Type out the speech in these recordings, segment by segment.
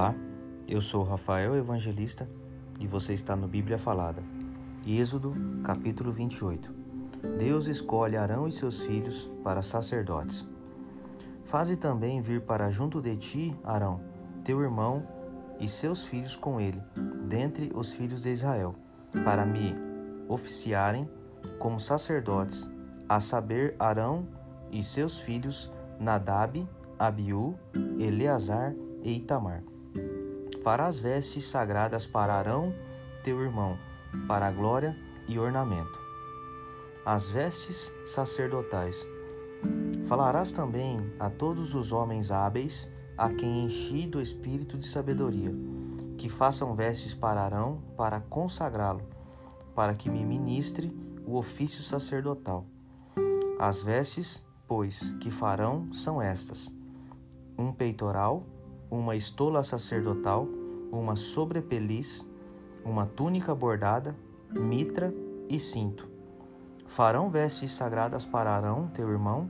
Olá, eu sou Rafael Evangelista e você está no Bíblia Falada. Êxodo, capítulo 28. Deus escolhe Arão e seus filhos para sacerdotes. Faze também vir para junto de ti, Arão, teu irmão e seus filhos com ele, dentre os filhos de Israel, para me oficiarem como sacerdotes, a saber, Arão e seus filhos Nadab, Abiú, Eleazar e Itamar. Farás vestes sagradas para Arão, teu irmão, para glória e ornamento. As vestes sacerdotais. Falarás também a todos os homens hábeis, a quem enchi do espírito de sabedoria, que façam vestes para Arão, para consagrá-lo, para que me ministre o ofício sacerdotal. As vestes, pois, que farão são estas: um peitoral, uma estola sacerdotal, uma sobrepeliz, uma túnica bordada, mitra e cinto. Farão vestes sagradas para Arão, teu irmão,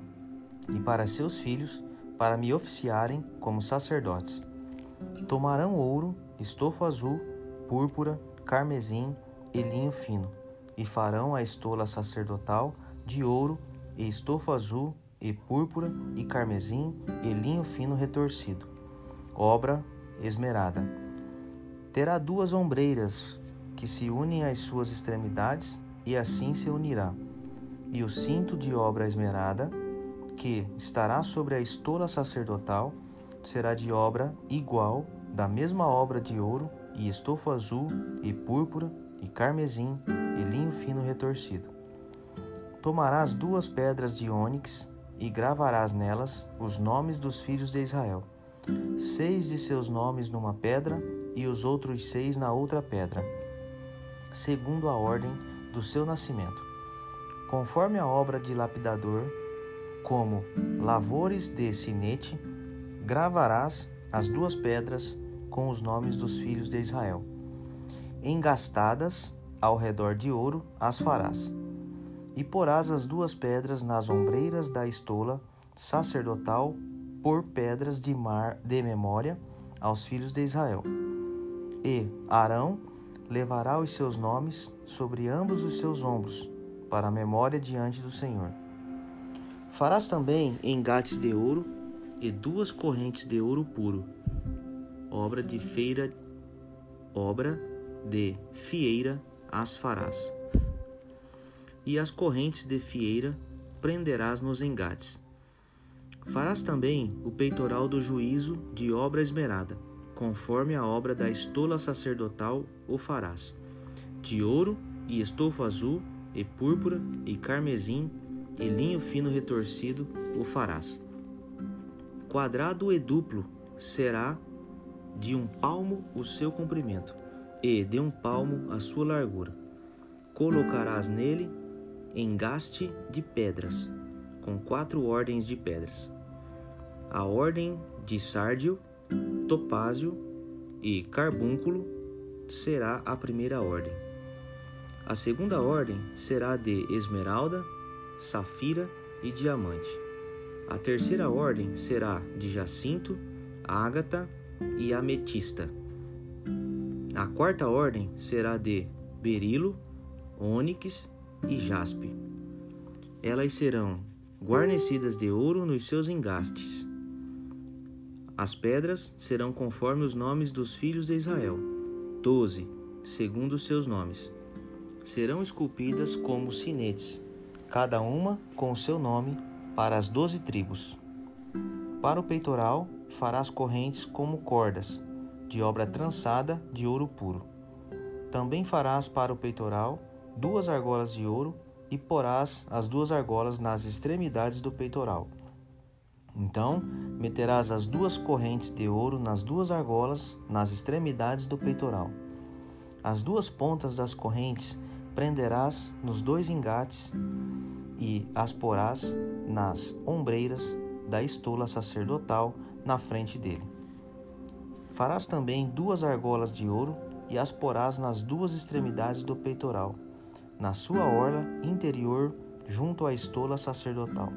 e para seus filhos, para me oficiarem como sacerdotes. Tomarão ouro, estofo azul, púrpura, carmesim e linho fino, e farão a estola sacerdotal de ouro e estofo azul e púrpura e carmesim e linho fino retorcido obra esmerada. Terá duas ombreiras que se unem às suas extremidades, e assim se unirá. E o cinto de obra esmerada, que estará sobre a estola sacerdotal, será de obra igual, da mesma obra de ouro, e estofo azul, e púrpura, e carmesim, e linho fino retorcido. Tomarás duas pedras de ônix e gravarás nelas os nomes dos filhos de Israel seis de seus nomes numa pedra e os outros seis na outra pedra, segundo a ordem do seu nascimento, conforme a obra de lapidador, como lavores de sinete, gravarás as duas pedras com os nomes dos filhos de Israel. Engastadas ao redor de ouro as farás. E porás as duas pedras nas ombreiras da estola sacerdotal por pedras de mar de memória aos filhos de Israel. E Arão levará os seus nomes sobre ambos os seus ombros, para a memória diante do Senhor. Farás também engates de ouro e duas correntes de ouro puro, obra de feira, obra de fieira as farás. E as correntes de fieira prenderás nos engates Farás também o peitoral do juízo de obra esmerada, conforme a obra da estola sacerdotal o farás. De ouro e estofo azul, e púrpura, e carmesim, e linho fino retorcido o farás. Quadrado e duplo será de um palmo o seu comprimento, e de um palmo a sua largura. Colocarás nele engaste de pedras, com quatro ordens de pedras. A ordem de sárdio, topázio e carbúnculo será a primeira ordem. A segunda ordem será de esmeralda, safira e diamante. A terceira ordem será de jacinto, ágata e ametista. A quarta ordem será de berilo, ônix e jaspe. Elas serão guarnecidas de ouro nos seus engastes. As pedras serão conforme os nomes dos filhos de Israel, doze, segundo os seus nomes. Serão esculpidas como sinetes, cada uma com o seu nome, para as doze tribos. Para o peitoral farás correntes como cordas, de obra trançada de ouro puro. Também farás para o peitoral duas argolas de ouro e porás as duas argolas nas extremidades do peitoral. Então meterás as duas correntes de ouro nas duas argolas, nas extremidades do peitoral. As duas pontas das correntes prenderás nos dois engates e as porás nas ombreiras da estola sacerdotal na frente dele. Farás também duas argolas de ouro e as porás nas duas extremidades do peitoral na sua orla interior junto à estola sacerdotal.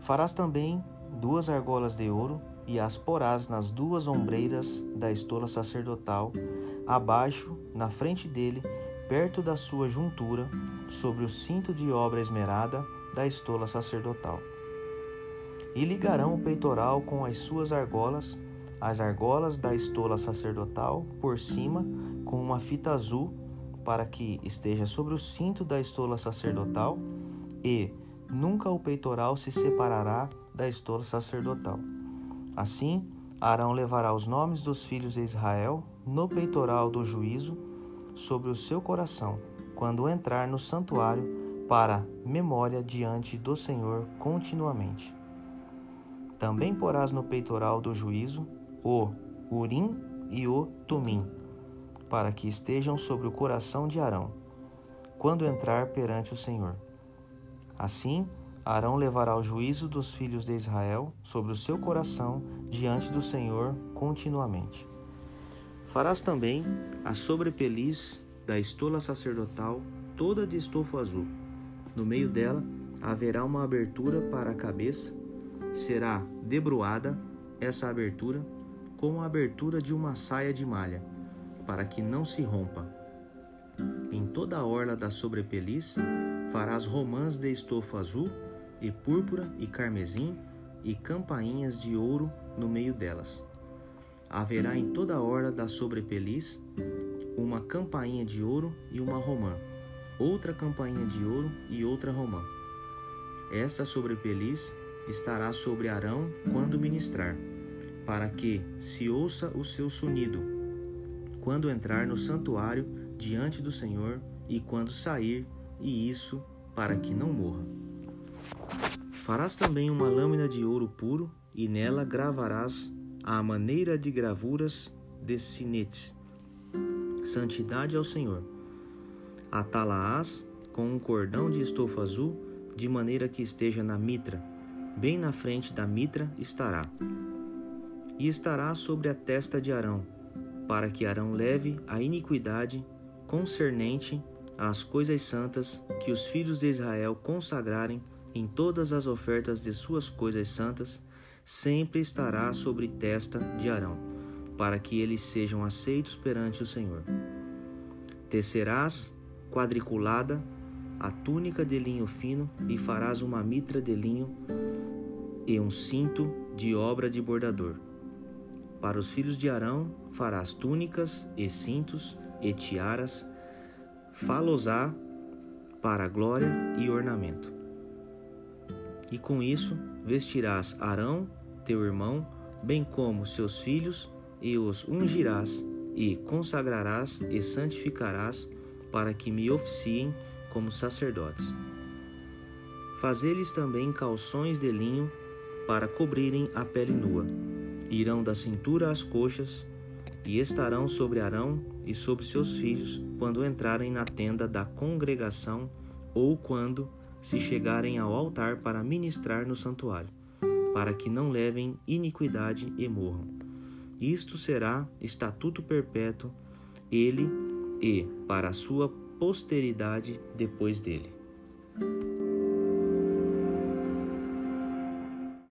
Farás também duas argolas de ouro e as porás nas duas ombreiras da estola sacerdotal, abaixo, na frente dele, perto da sua juntura, sobre o cinto de obra esmerada da estola sacerdotal. E ligarão o peitoral com as suas argolas, as argolas da estola sacerdotal, por cima, com uma fita azul, para que esteja sobre o cinto da estola sacerdotal, e nunca o peitoral se separará da estola sacerdotal. Assim, Arão levará os nomes dos filhos de Israel no peitoral do juízo sobre o seu coração, quando entrar no santuário para memória diante do Senhor continuamente. Também porás no peitoral do juízo o Urim e o Tumim, para que estejam sobre o coração de Arão, quando entrar perante o Senhor. Assim, Arão levará o juízo dos filhos de Israel sobre o seu coração diante do Senhor continuamente. Farás também a sobrepeliz da estola sacerdotal toda de estofo azul. No meio dela haverá uma abertura para a cabeça, será debruada essa abertura como a abertura de uma saia de malha, para que não se rompa. Em toda a orla da sobrepeliz farás romãs de estofo azul e púrpura e carmesim e campainhas de ouro no meio delas. Haverá em toda a orla da sobrepeliz uma campainha de ouro e uma romã, outra campainha de ouro e outra romã. Esta sobrepeliz estará sobre Arão quando ministrar, para que se ouça o seu sonido, quando entrar no santuário diante do Senhor e quando sair, e isso para que não morra. Farás também uma lâmina de ouro puro, e nela gravarás a maneira de gravuras de sinetes. Santidade ao Senhor. Atalaás com um cordão de estofa azul, de maneira que esteja na mitra, bem na frente da mitra estará. E estará sobre a testa de Arão, para que Arão leve a iniquidade concernente às coisas santas que os filhos de Israel consagrarem em todas as ofertas de suas coisas santas, sempre estará sobre testa de Arão, para que eles sejam aceitos perante o Senhor. Tecerás quadriculada a túnica de linho fino e farás uma mitra de linho e um cinto de obra de bordador. Para os filhos de Arão farás túnicas e cintos e tiaras, falosá para glória e ornamento. E com isso vestirás Arão, teu irmão, bem como seus filhos, e os ungirás, e consagrarás e santificarás, para que me oficiem como sacerdotes. Fazei-lhes também calções de linho para cobrirem a pele nua. Irão da cintura às coxas, e estarão sobre Arão e sobre seus filhos quando entrarem na tenda da congregação ou quando se chegarem ao altar para ministrar no santuário, para que não levem iniquidade e morram. Isto será estatuto perpétuo, ele e para a sua posteridade depois dele.